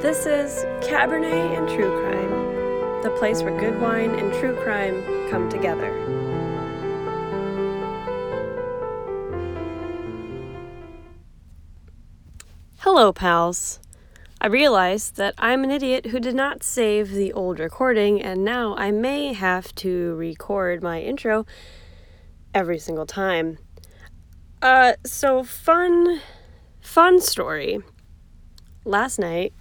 This is Cabernet and True Crime, the place where good wine and true crime come together. Hello, pals. I realized that I'm an idiot who did not save the old recording, and now I may have to record my intro every single time. Uh, so fun, fun story. Last night,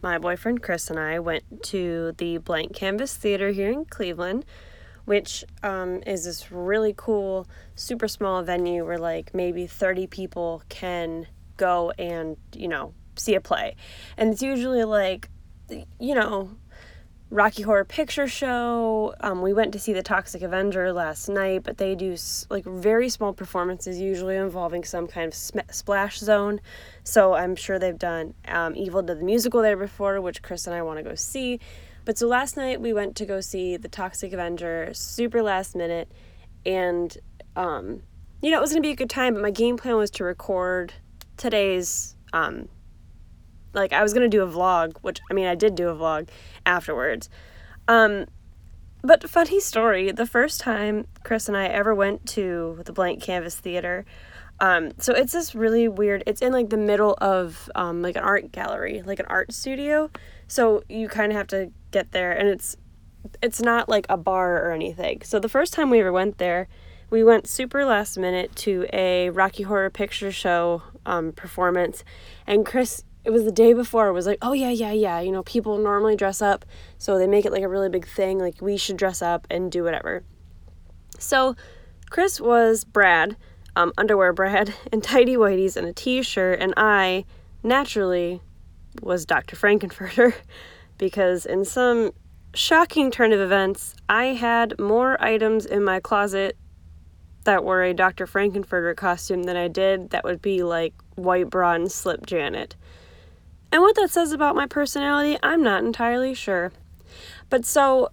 my boyfriend Chris and I went to the Blank Canvas Theater here in Cleveland, which um, is this really cool, super small venue where like maybe 30 people can go and, you know, see a play. And it's usually like, you know, Rocky Horror Picture Show. Um, we went to see The Toxic Avenger last night, but they do like very small performances, usually involving some kind of sm- splash zone. So I'm sure they've done um, Evil Dead the musical there before, which Chris and I want to go see. But so last night we went to go see The Toxic Avenger, super last minute, and um, you know it was gonna be a good time. But my game plan was to record today's um, like I was gonna do a vlog, which I mean I did do a vlog afterwards. Um, but funny story, the first time Chris and I ever went to the Blank Canvas Theater, um, so it's this really weird. It's in like the middle of um, like an art gallery, like an art studio. So you kind of have to get there, and it's it's not like a bar or anything. So the first time we ever went there, we went super last minute to a Rocky Horror Picture Show um, performance, and Chris it was the day before it was like oh yeah yeah yeah you know people normally dress up so they make it like a really big thing like we should dress up and do whatever. So chris was brad um, underwear brad and tidy whities and a t-shirt and i naturally was dr frank-n-furter because in some shocking turn of events i had more items in my closet that were a dr frank-n-furter costume than i did that would be like white bra and slip janet and what that says about my personality, I'm not entirely sure. But so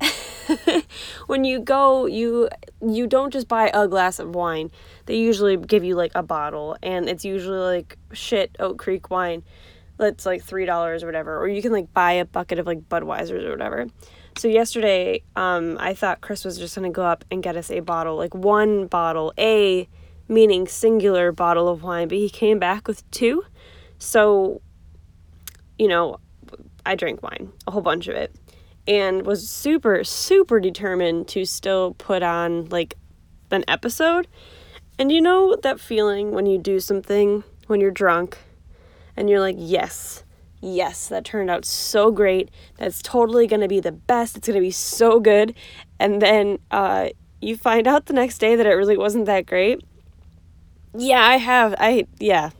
when you go, you you don't just buy a glass of wine. They usually give you like a bottle and it's usually like shit Oak Creek wine. That's like $3 or whatever. Or you can like buy a bucket of like Budweiser's or whatever. So yesterday, um, I thought Chris was just gonna go up and get us a bottle, like one bottle, a meaning singular bottle of wine, but he came back with two. So you know, I drank wine, a whole bunch of it, and was super, super determined to still put on like an episode. And you know that feeling when you do something when you're drunk and you're like, yes, yes, that turned out so great. That's totally going to be the best. It's going to be so good. And then uh, you find out the next day that it really wasn't that great. Yeah, I have. I, yeah.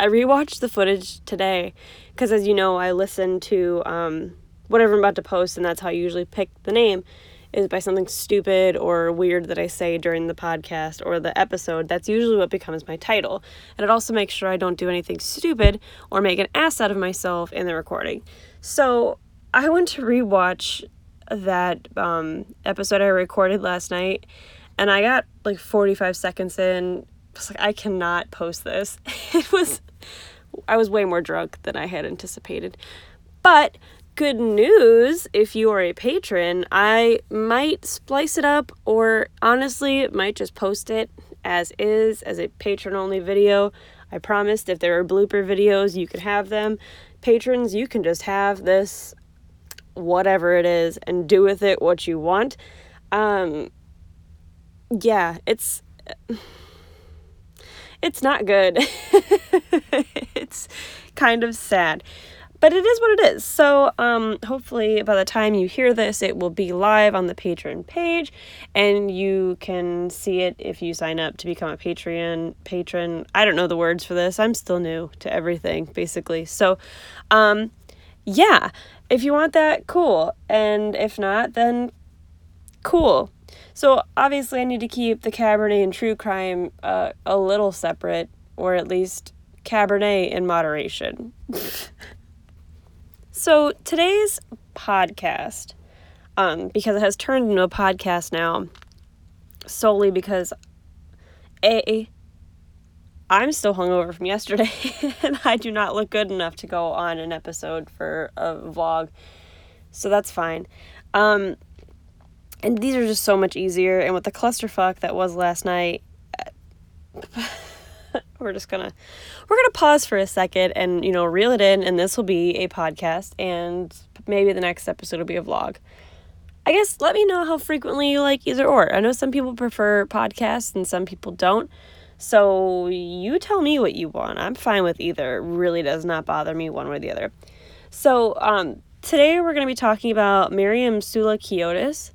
I rewatched the footage today because as you know, I listen to um, whatever I'm about to post, and that's how I usually pick the name is by something stupid or weird that I say during the podcast or the episode. That's usually what becomes my title. And it also makes sure I don't do anything stupid or make an ass out of myself in the recording. So I went to rewatch that um, episode I recorded last night, and I got like 45 seconds in. I was like, I cannot post this. It was I was way more drunk than I had anticipated. But good news if you are a patron, I might splice it up or honestly might just post it as is as a patron only video. I promised if there are blooper videos, you could have them. Patrons, you can just have this whatever it is and do with it what you want. Um yeah, it's it's not good. it's kind of sad. But it is what it is. So, um, hopefully, by the time you hear this, it will be live on the Patreon page, and you can see it if you sign up to become a Patreon patron. I don't know the words for this. I'm still new to everything, basically. So, um, yeah, if you want that, cool. And if not, then cool. So obviously, I need to keep the Cabernet and true crime uh, a little separate, or at least Cabernet in moderation. so today's podcast, um, because it has turned into a podcast now, solely because a I'm still hungover from yesterday, and I do not look good enough to go on an episode for a vlog. So that's fine. Um, and these are just so much easier. And with the clusterfuck that was last night, we're just gonna we're gonna pause for a second and you know reel it in. And this will be a podcast, and maybe the next episode will be a vlog. I guess let me know how frequently you like either or. I know some people prefer podcasts and some people don't. So you tell me what you want. I'm fine with either. It really does not bother me one way or the other. So um, today we're going to be talking about Miriam Sulakiotis.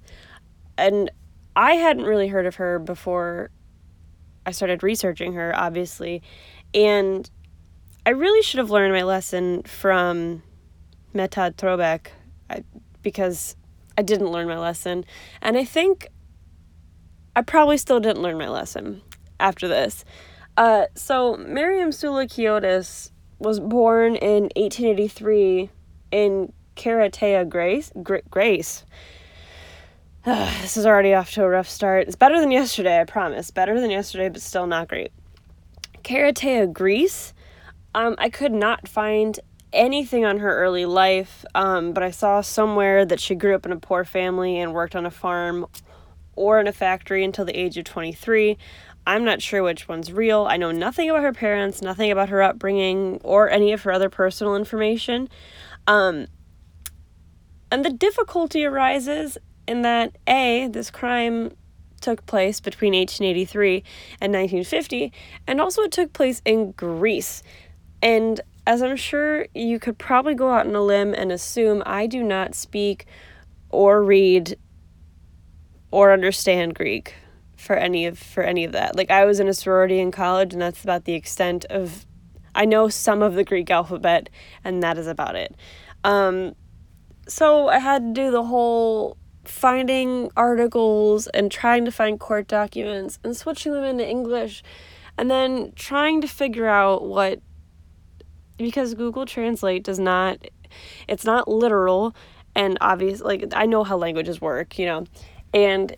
And I hadn't really heard of her before I started researching her, obviously. And I really should have learned my lesson from Metod Trobek because I didn't learn my lesson. And I think I probably still didn't learn my lesson after this. Uh, so, Miriam Sulakiotis was born in 1883 in Keratea Grace. Gra- Grace. This is already off to a rough start. It's better than yesterday, I promise. Better than yesterday, but still not great. Keratea, Greece. Um, I could not find anything on her early life, um, but I saw somewhere that she grew up in a poor family and worked on a farm or in a factory until the age of 23. I'm not sure which one's real. I know nothing about her parents, nothing about her upbringing, or any of her other personal information. Um, and the difficulty arises in that A, this crime took place between 1883 and 1950, and also it took place in Greece. And as I'm sure you could probably go out on a limb and assume, I do not speak or read or understand Greek for any of for any of that. Like I was in a sorority in college and that's about the extent of I know some of the Greek alphabet and that is about it. Um so I had to do the whole finding articles and trying to find court documents and switching them into English and then trying to figure out what because Google Translate does not it's not literal and obvious like I know how languages work, you know. And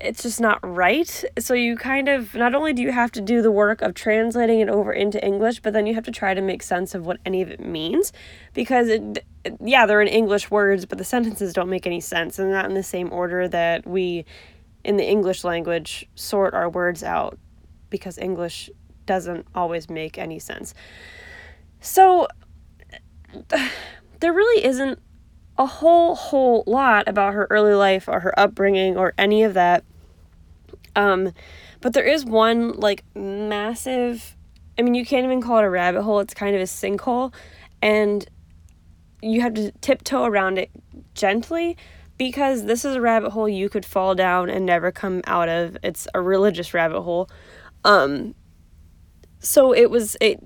it's just not right. So you kind of not only do you have to do the work of translating it over into English, but then you have to try to make sense of what any of it means because it, yeah, they're in English words, but the sentences don't make any sense and they're not in the same order that we in the English language sort our words out because English doesn't always make any sense. So there really isn't a whole whole lot about her early life or her upbringing or any of that um, but there is one like massive, I mean, you can't even call it a rabbit hole, it's kind of a sinkhole, and you have to tiptoe around it gently because this is a rabbit hole you could fall down and never come out of. It's a religious rabbit hole. Um, so it was, it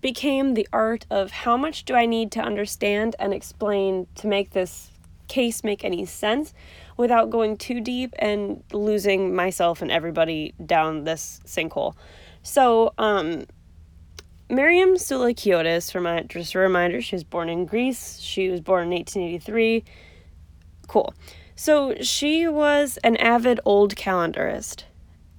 became the art of how much do I need to understand and explain to make this case make any sense without going too deep and losing myself and everybody down this sinkhole. So, um, Miriam Sulakiotis, for my, just a reminder, she was born in Greece. She was born in 1883. Cool. So she was an avid old calendarist.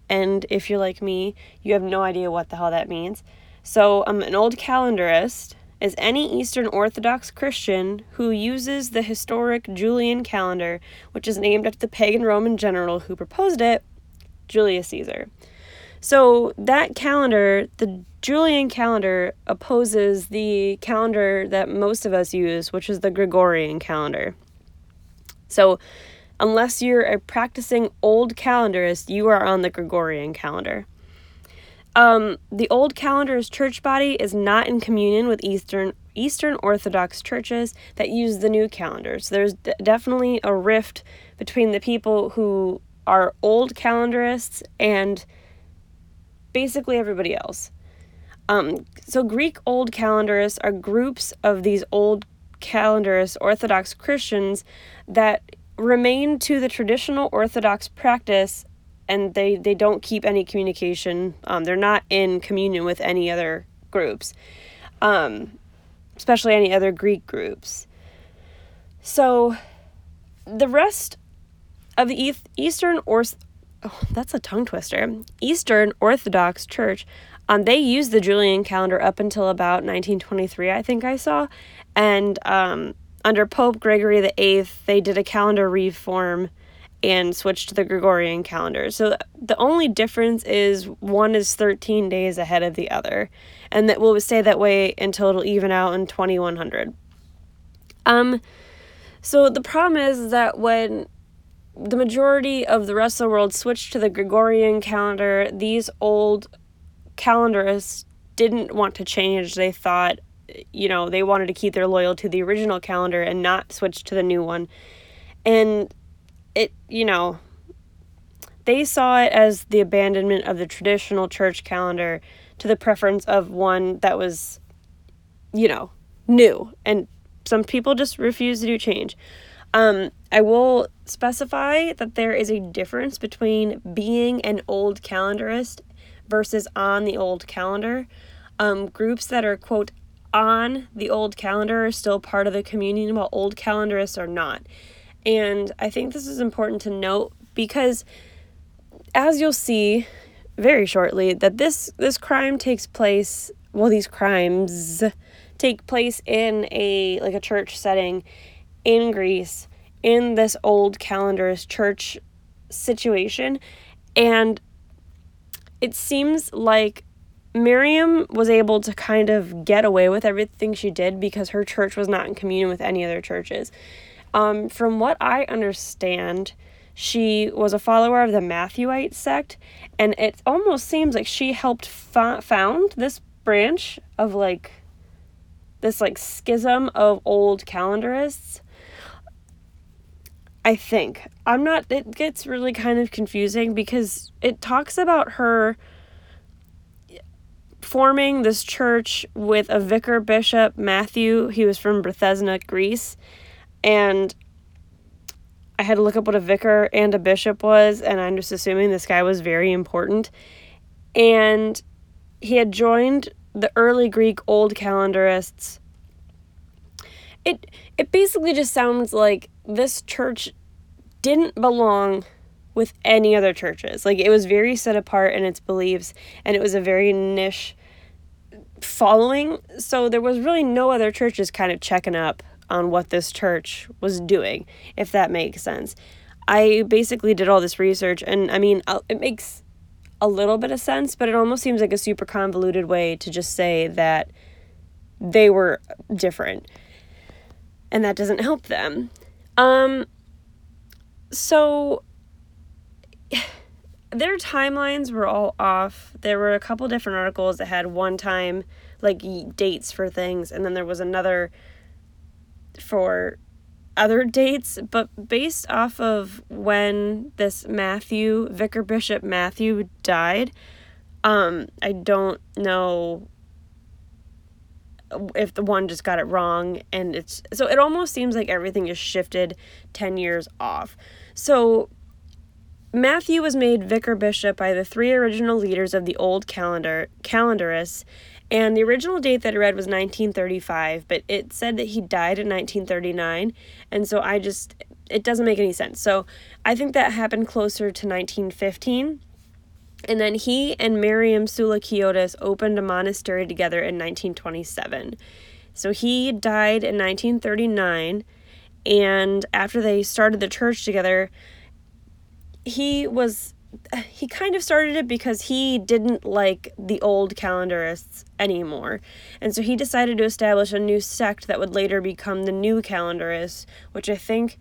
And if you're like me, you have no idea what the hell that means. So, um, an old calendarist is any Eastern Orthodox Christian who uses the historic Julian calendar, which is named after the pagan Roman general who proposed it, Julius Caesar. So that calendar, the Julian calendar, opposes the calendar that most of us use, which is the Gregorian calendar. So, unless you're a practicing old calendarist, you are on the Gregorian calendar. Um, the old calendar's church body is not in communion with Eastern Eastern Orthodox churches that use the new calendar. So there's d- definitely a rift between the people who are old calendarists and basically everybody else. Um, so Greek old calendarists are groups of these old calendarist Orthodox Christians that remain to the traditional Orthodox practice and they they don't keep any communication. Um, they're not in communion with any other groups, um, especially any other Greek groups. So, the rest of the Eastern or oh, that's a tongue twister. Eastern Orthodox Church Um, they used the Julian calendar up until about 1923, I think I saw. And um, under Pope Gregory the Eighth, they did a calendar reform and switched to the Gregorian calendar. So the only difference is one is 13 days ahead of the other, and that will stay that way until it'll even out in 2100. Um, so the problem is that when the majority of the rest of the world switched to the Gregorian calendar, these old calendarists didn't want to change. They thought, you know, they wanted to keep their loyal to the original calendar and not switch to the new one. And it, you know, they saw it as the abandonment of the traditional church calendar to the preference of one that was, you know, new. And some people just refuse to do change. Um, I will specify that there is a difference between being an old calendarist versus on the old calendar. Um, groups that are, quote, on the old calendar are still part of the communion, while old calendarists are not. And I think this is important to note because as you'll see very shortly that this this crime takes place well these crimes take place in a like a church setting in Greece in this old calendar's church situation and it seems like Miriam was able to kind of get away with everything she did because her church was not in communion with any other churches. Um, from what I understand, she was a follower of the Matthewite sect, and it almost seems like she helped fa- found this branch of like this like schism of old calendarists. I think. I'm not it gets really kind of confusing because it talks about her forming this church with a vicar bishop Matthew, he was from Bethesda, Greece, and I had to look up what a vicar and a bishop was, and I'm just assuming this guy was very important. And he had joined the early Greek old calendarists. It it basically just sounds like this church didn't belong with any other churches. Like it was very set apart in its beliefs and it was a very niche following. So there was really no other churches kind of checking up on what this church was doing, if that makes sense. I basically did all this research and I mean, it makes a little bit of sense, but it almost seems like a super convoluted way to just say that they were different. And that doesn't help them. Um so their timelines were all off. There were a couple different articles that had one time like dates for things and then there was another for other dates, but based off of when this Matthew, Vicar Bishop Matthew died, um, I don't know if the one just got it wrong and it's so it almost seems like everything is shifted 10 years off. So Matthew was made vicar bishop by the three original leaders of the old calendar calendarists and the original date that I read was 1935, but it said that he died in 1939. And so I just, it doesn't make any sense. So I think that happened closer to 1915. And then he and Miriam Sulakiotis opened a monastery together in 1927. So he died in 1939. And after they started the church together, he was he kind of started it because he didn't like the old calendarists anymore. And so he decided to establish a new sect that would later become the new calendarists, which I think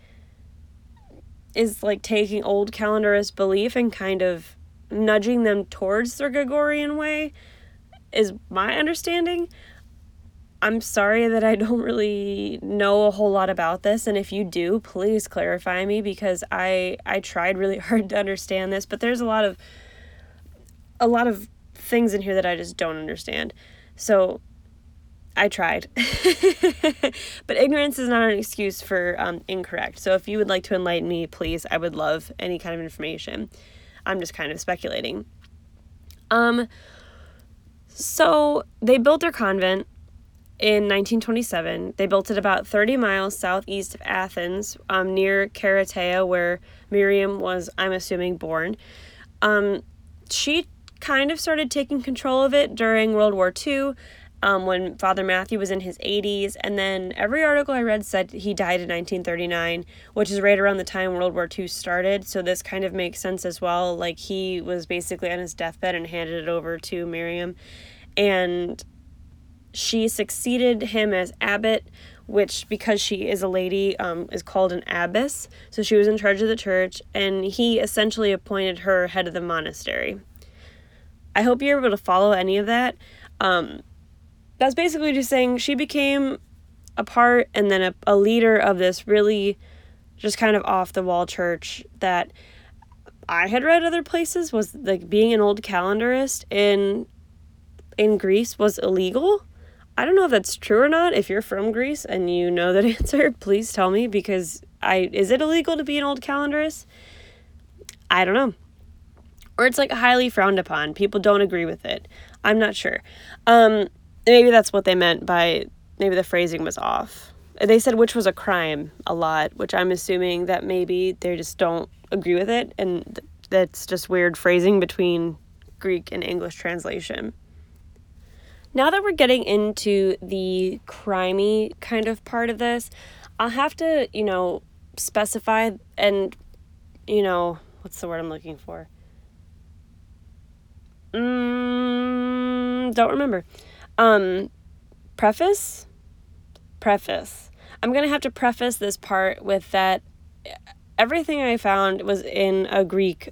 is like taking old calendarist belief and kind of nudging them towards the Gregorian way, is my understanding. I'm sorry that I don't really know a whole lot about this and if you do, please clarify me because I I tried really hard to understand this, but there's a lot of a lot of things in here that I just don't understand. So I tried. but ignorance is not an excuse for um, incorrect. So if you would like to enlighten me, please, I would love any kind of information. I'm just kind of speculating. Um so they built their convent in 1927. They built it about 30 miles southeast of Athens, um, near Keratea, where Miriam was, I'm assuming, born. Um, she kind of started taking control of it during World War II um, when Father Matthew was in his 80s. And then every article I read said he died in 1939, which is right around the time World War II started. So this kind of makes sense as well. Like he was basically on his deathbed and handed it over to Miriam. And she succeeded him as abbot, which, because she is a lady, um, is called an abbess. So she was in charge of the church, and he essentially appointed her head of the monastery. I hope you're able to follow any of that. Um, that's basically just saying she became a part and then a, a leader of this really just kind of off the wall church that I had read other places was like being an old calendarist in in Greece was illegal. I don't know if that's true or not. If you're from Greece and you know that answer, please tell me because I is it illegal to be an old calendarist? I don't know. Or it's like highly frowned upon. People don't agree with it. I'm not sure. Um maybe that's what they meant by maybe the phrasing was off. They said which was a crime a lot, which I'm assuming that maybe they just don't agree with it, and that's just weird phrasing between Greek and English translation. Now that we're getting into the crimey kind of part of this, I'll have to, you know, specify and, you know, what's the word I'm looking for? Mm, don't remember. Um, preface? Preface. I'm going to have to preface this part with that everything I found was in a Greek,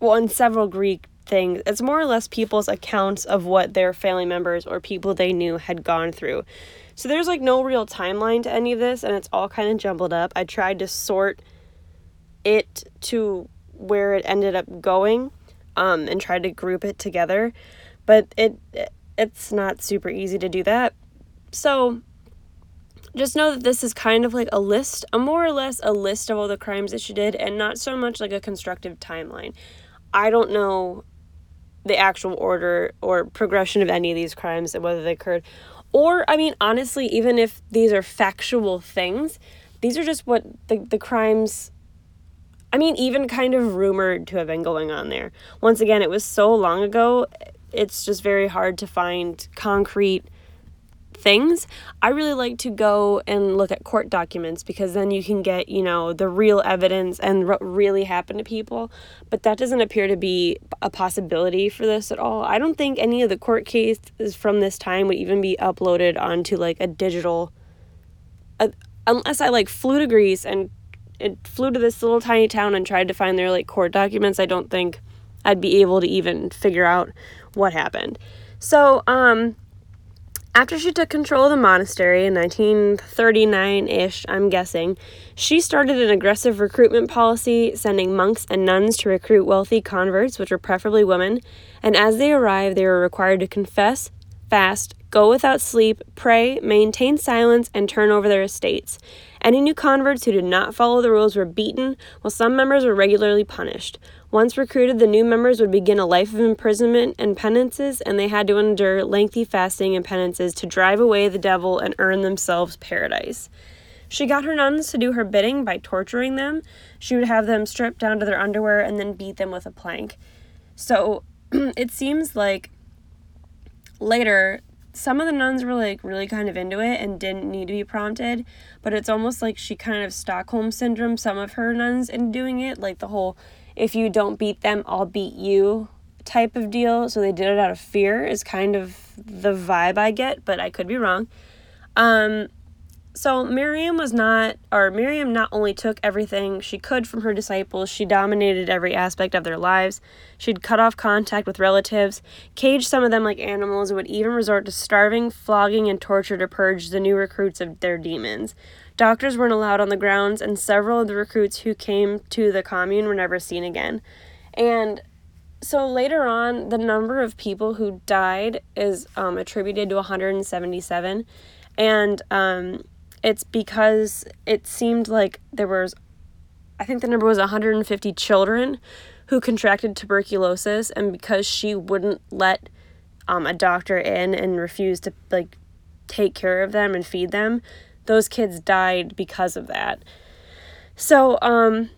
well, in several Greek things. It's more or less people's accounts of what their family members or people they knew had gone through. So there's like no real timeline to any of this, and it's all kind of jumbled up. I tried to sort it to where it ended up going um, and tried to group it together, but it it's not super easy to do that. So just know that this is kind of like a list, a more or less a list of all the crimes that she did, and not so much like a constructive timeline. I don't know the actual order or progression of any of these crimes and whether they occurred. Or, I mean, honestly, even if these are factual things, these are just what the, the crimes, I mean, even kind of rumored to have been going on there. Once again, it was so long ago, it's just very hard to find concrete things. I really like to go and look at court documents because then you can get, you know, the real evidence and what really happened to people. But that doesn't appear to be a possibility for this at all. I don't think any of the court cases from this time would even be uploaded onto like a digital. Uh, unless I like flew to Greece and it flew to this little tiny town and tried to find their like court documents, I don't think I'd be able to even figure out what happened. So, um, after she took control of the monastery in 1939 ish, I'm guessing, she started an aggressive recruitment policy, sending monks and nuns to recruit wealthy converts, which were preferably women. And as they arrived, they were required to confess, fast, go without sleep, pray, maintain silence, and turn over their estates. Any new converts who did not follow the rules were beaten, while some members were regularly punished. Once recruited, the new members would begin a life of imprisonment and penances, and they had to endure lengthy fasting and penances to drive away the devil and earn themselves paradise. She got her nuns to do her bidding by torturing them. She would have them stripped down to their underwear and then beat them with a plank. So it seems like later some of the nuns were like really kind of into it and didn't need to be prompted, but it's almost like she kind of Stockholm syndrome some of her nuns in doing it, like the whole if you don't beat them, I'll beat you type of deal. So they did it out of fear is kind of the vibe I get, but I could be wrong. Um so Miriam was not, or Miriam not only took everything she could from her disciples, she dominated every aspect of their lives. She'd cut off contact with relatives, caged some of them like animals, and would even resort to starving, flogging, and torture to purge the new recruits of their demons. Doctors weren't allowed on the grounds, and several of the recruits who came to the commune were never seen again. And so later on, the number of people who died is um, attributed to 177. And um, it's because it seemed like there was I think the number was 150 children who contracted tuberculosis and because she wouldn't let um, a doctor in and refused to like take care of them and feed them those kids died because of that. So um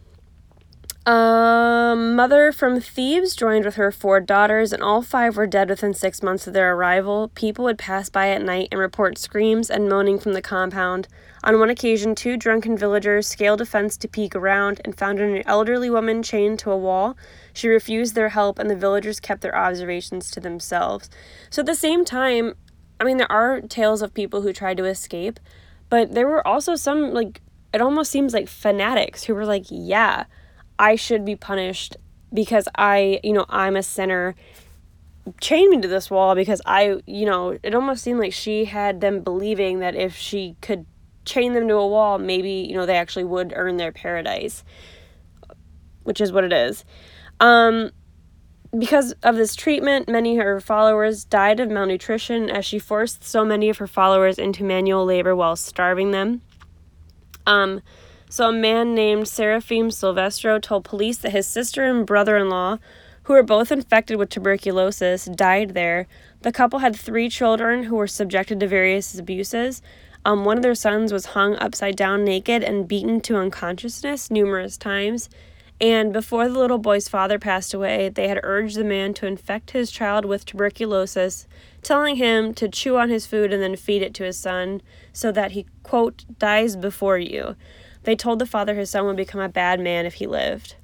A mother from Thebes joined with her four daughters, and all five were dead within six months of their arrival. People would pass by at night and report screams and moaning from the compound. On one occasion, two drunken villagers scaled a fence to peek around and found an elderly woman chained to a wall. She refused their help, and the villagers kept their observations to themselves. So, at the same time, I mean, there are tales of people who tried to escape, but there were also some, like, it almost seems like fanatics who were like, yeah I should be punished because I, you know, I'm a sinner. Chain me to this wall because I, you know, it almost seemed like she had them believing that if she could chain them to a wall, maybe, you know, they actually would earn their paradise, which is what it is. Um, because of this treatment, many of her followers died of malnutrition as she forced so many of her followers into manual labor while starving them. Um, so, a man named Seraphim Silvestro told police that his sister and brother in law, who were both infected with tuberculosis, died there. The couple had three children who were subjected to various abuses. Um, one of their sons was hung upside down naked and beaten to unconsciousness numerous times. And before the little boy's father passed away, they had urged the man to infect his child with tuberculosis, telling him to chew on his food and then feed it to his son so that he, quote, dies before you. They told the father his son would become a bad man if he lived.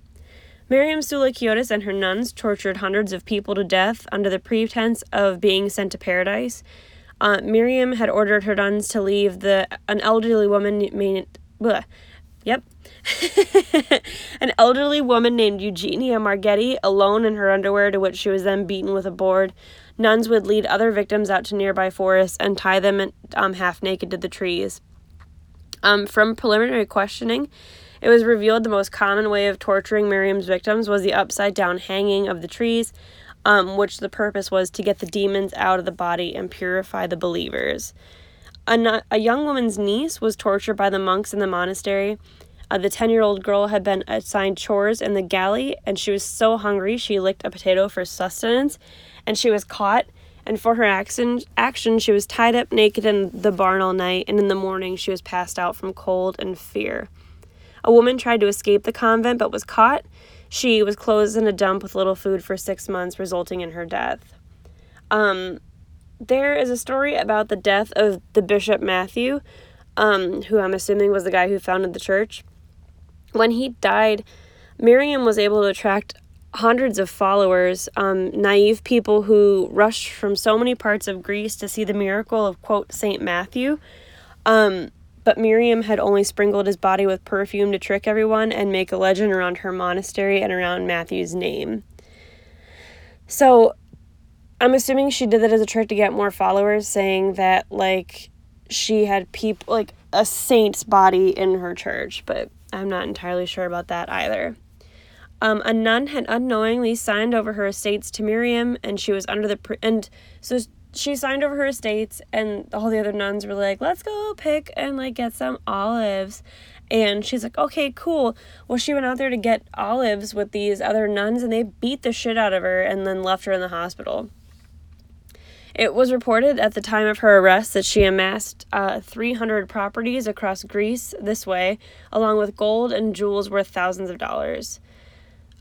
Miriam Sulakiotis and her nuns tortured hundreds of people to death under the pretense of being sent to paradise. Uh, Miriam had ordered her nuns to leave the an elderly woman named bleh, yep an elderly woman named Eugenia Margetti alone in her underwear to which she was then beaten with a board. Nuns would lead other victims out to nearby forests and tie them um, half naked to the trees. Um, from preliminary questioning, it was revealed the most common way of torturing Miriam's victims was the upside down hanging of the trees, um, which the purpose was to get the demons out of the body and purify the believers. A, a young woman's niece was tortured by the monks in the monastery. Uh, the 10 year old girl had been assigned chores in the galley, and she was so hungry she licked a potato for sustenance, and she was caught and for her action, action she was tied up naked in the barn all night, and in the morning she was passed out from cold and fear. A woman tried to escape the convent but was caught. She was closed in a dump with little food for six months, resulting in her death. Um, there is a story about the death of the Bishop Matthew, um, who I'm assuming was the guy who founded the church. When he died, Miriam was able to attract hundreds of followers, um, naive people who rushed from so many parts of Greece to see the miracle of, quote, St. Matthew. Um, but Miriam had only sprinkled his body with perfume to trick everyone and make a legend around her monastery and around Matthew's name. So I'm assuming she did that as a trick to get more followers, saying that, like, she had people, like, a saint's body in her church, but I'm not entirely sure about that either. Um, a nun had unknowingly signed over her estates to Miriam, and she was under the pre- and so she signed over her estates, and all the other nuns were like, "Let's go pick and like get some olives," and she's like, "Okay, cool." Well, she went out there to get olives with these other nuns, and they beat the shit out of her, and then left her in the hospital. It was reported at the time of her arrest that she amassed uh, 300 properties across Greece this way, along with gold and jewels worth thousands of dollars.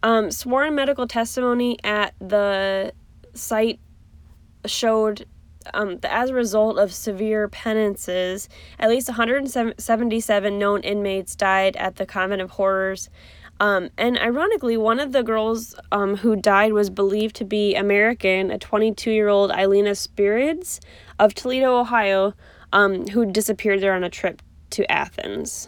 Um, sworn medical testimony at the site showed um, that as a result of severe penances, at least 177 known inmates died at the Convent of Horrors. Um, and ironically, one of the girls um, who died was believed to be American, a 22 year old Ilena Spirids of Toledo, Ohio, um, who disappeared there on a trip to Athens.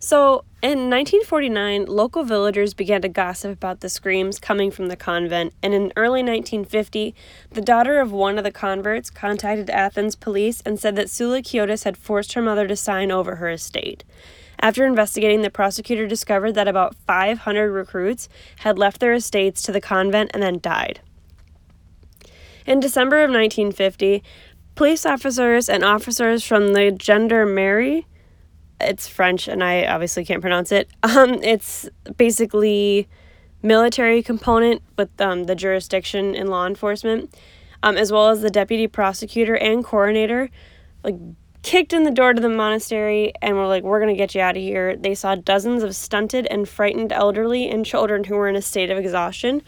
So, in 1949, local villagers began to gossip about the screams coming from the convent, and in early 1950, the daughter of one of the converts contacted Athens police and said that Sulakiotis had forced her mother to sign over her estate. After investigating, the prosecutor discovered that about 500 recruits had left their estates to the convent and then died. In December of 1950, police officers and officers from the Gendarmerie it's French and I obviously can't pronounce it. Um, it's basically military component with um, the jurisdiction in law enforcement, um, as well as the deputy prosecutor and coroner, like kicked in the door to the monastery and were like, We're to get you out of here. They saw dozens of stunted and frightened elderly and children who were in a state of exhaustion.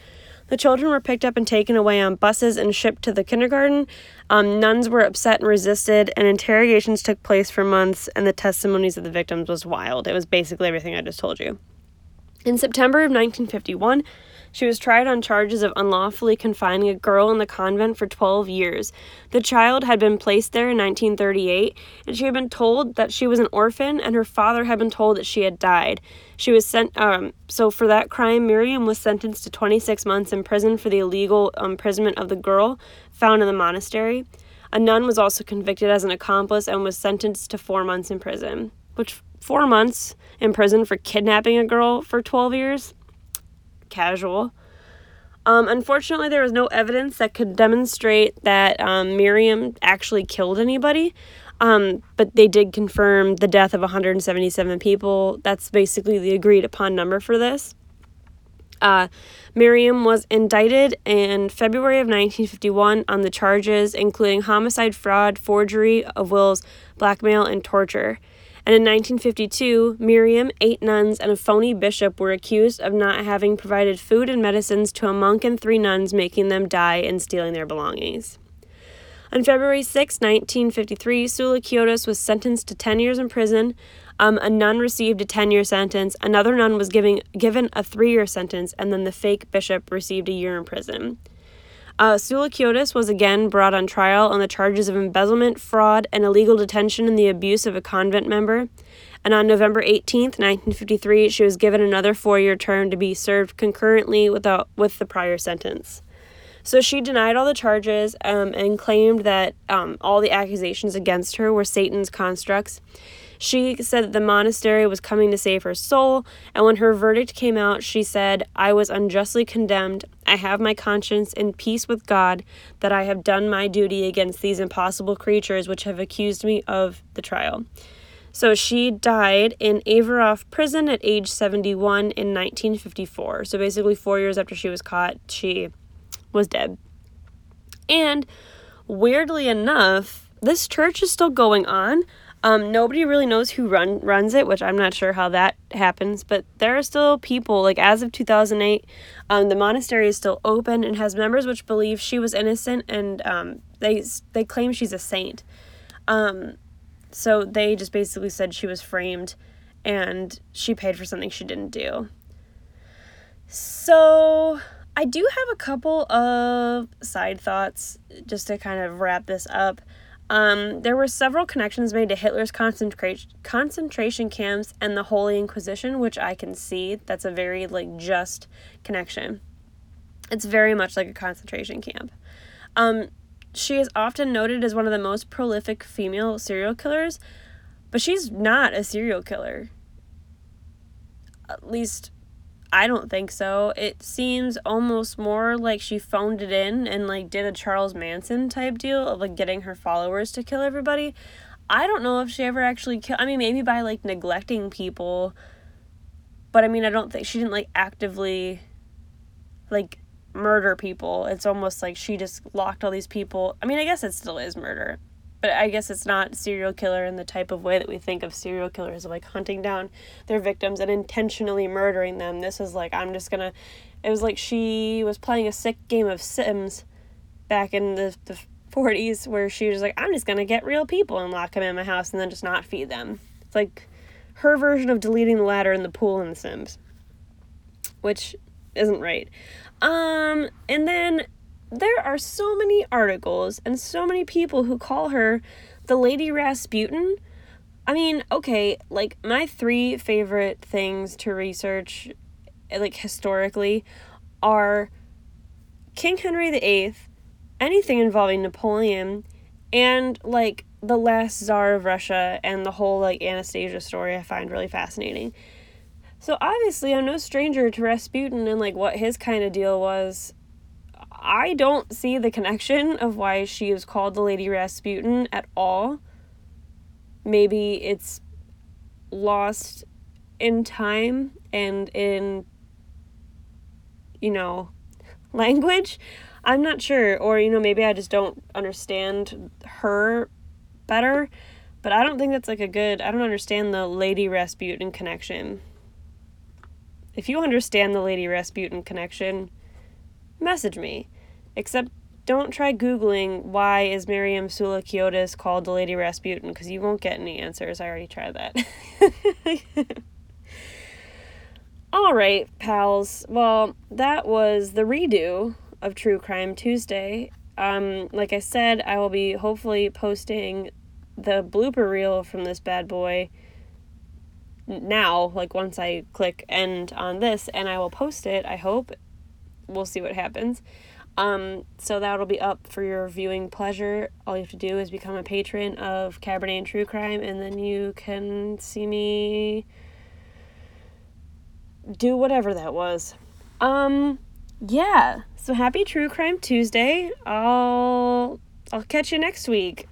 The children were picked up and taken away on buses and shipped to the kindergarten. Um, nuns were upset and resisted, and interrogations took place for months, and the testimonies of the victims was wild. It was basically everything I just told you. In September of 1951, she was tried on charges of unlawfully confining a girl in the convent for 12 years. The child had been placed there in 1938, and she had been told that she was an orphan, and her father had been told that she had died. She was sent, um, so for that crime, Miriam was sentenced to 26 months in prison for the illegal imprisonment of the girl found in the monastery. A nun was also convicted as an accomplice and was sentenced to four months in prison, which four months in prison for kidnapping a girl for 12 years casual. Um, unfortunately, there was no evidence that could demonstrate that um, Miriam actually killed anybody, um, but they did confirm the death of 177 people. That's basically the agreed upon number for this. Uh, Miriam was indicted in February of 1951 on the charges including homicide, fraud, forgery of wills, blackmail, and torture. And in 1952, Miriam, eight nuns, and a phony bishop were accused of not having provided food and medicines to a monk and three nuns, making them die and stealing their belongings. On February 6, 1953, Sula Kiotis was sentenced to 10 years in prison. Um, a nun received a 10 year sentence, another nun was giving, given a three year sentence, and then the fake bishop received a year in prison. Uh, Kiotis was again brought on trial on the charges of embezzlement, fraud, and illegal detention and the abuse of a convent member. And on November 18th, 1953, she was given another four year term to be served concurrently without, with the prior sentence. So she denied all the charges um, and claimed that um, all the accusations against her were Satan's constructs. She said that the monastery was coming to save her soul, and when her verdict came out, she said, I was unjustly condemned. I have my conscience in peace with God that I have done my duty against these impossible creatures which have accused me of the trial. So she died in Averof prison at age 71 in 1954. So basically, four years after she was caught, she was dead. And weirdly enough, this church is still going on. Um, nobody really knows who run runs it, which I'm not sure how that happens. But there are still people like as of 2008, um, the monastery is still open and has members which believe she was innocent, and um, they they claim she's a saint. Um, so they just basically said she was framed, and she paid for something she didn't do. So I do have a couple of side thoughts just to kind of wrap this up. Um, there were several connections made to Hitler's concentra- concentration camps and the Holy Inquisition, which I can see. That's a very like just connection. It's very much like a concentration camp. Um, she is often noted as one of the most prolific female serial killers, but she's not a serial killer. At least I don't think so. It seems almost more like she phoned it in and like did a Charles Manson type deal of like getting her followers to kill everybody. I don't know if she ever actually killed. I mean, maybe by like neglecting people. But I mean, I don't think she didn't like actively like murder people. It's almost like she just locked all these people. I mean, I guess it still is murder but I guess it's not serial killer in the type of way that we think of serial killers, like hunting down their victims and intentionally murdering them. This is like, I'm just gonna. It was like she was playing a sick game of Sims back in the, the 40s where she was like, I'm just gonna get real people and lock them in my house and then just not feed them. It's like her version of deleting the ladder in the pool in The Sims, which isn't right. Um, and then there are so many articles and so many people who call her the Lady Rasputin. I mean, okay, like my three favorite things to research, like historically, are King Henry VIII, anything involving Napoleon, and like the last Tsar of Russia and the whole like Anastasia story I find really fascinating. So obviously, I'm no stranger to Rasputin and like what his kind of deal was I don't see the connection of why she is called the Lady Rasputin at all. Maybe it's lost in time and in, you know, language. I'm not sure. Or, you know, maybe I just don't understand her better. But I don't think that's like a good, I don't understand the Lady Rasputin connection. If you understand the Lady Rasputin connection, message me. Except don't try Googling why is Miriam Sula Sulakiotis called the Lady Rasputin because you won't get any answers. I already tried that. All right, pals. Well, that was the redo of True Crime Tuesday. Um, like I said, I will be hopefully posting the blooper reel from this bad boy now, like once I click end on this, and I will post it, I hope. We'll see what happens. Um, so that'll be up for your viewing pleasure. All you have to do is become a patron of Cabernet and True Crime, and then you can see me do whatever that was. Um, yeah. So happy True Crime Tuesday. I'll I'll catch you next week.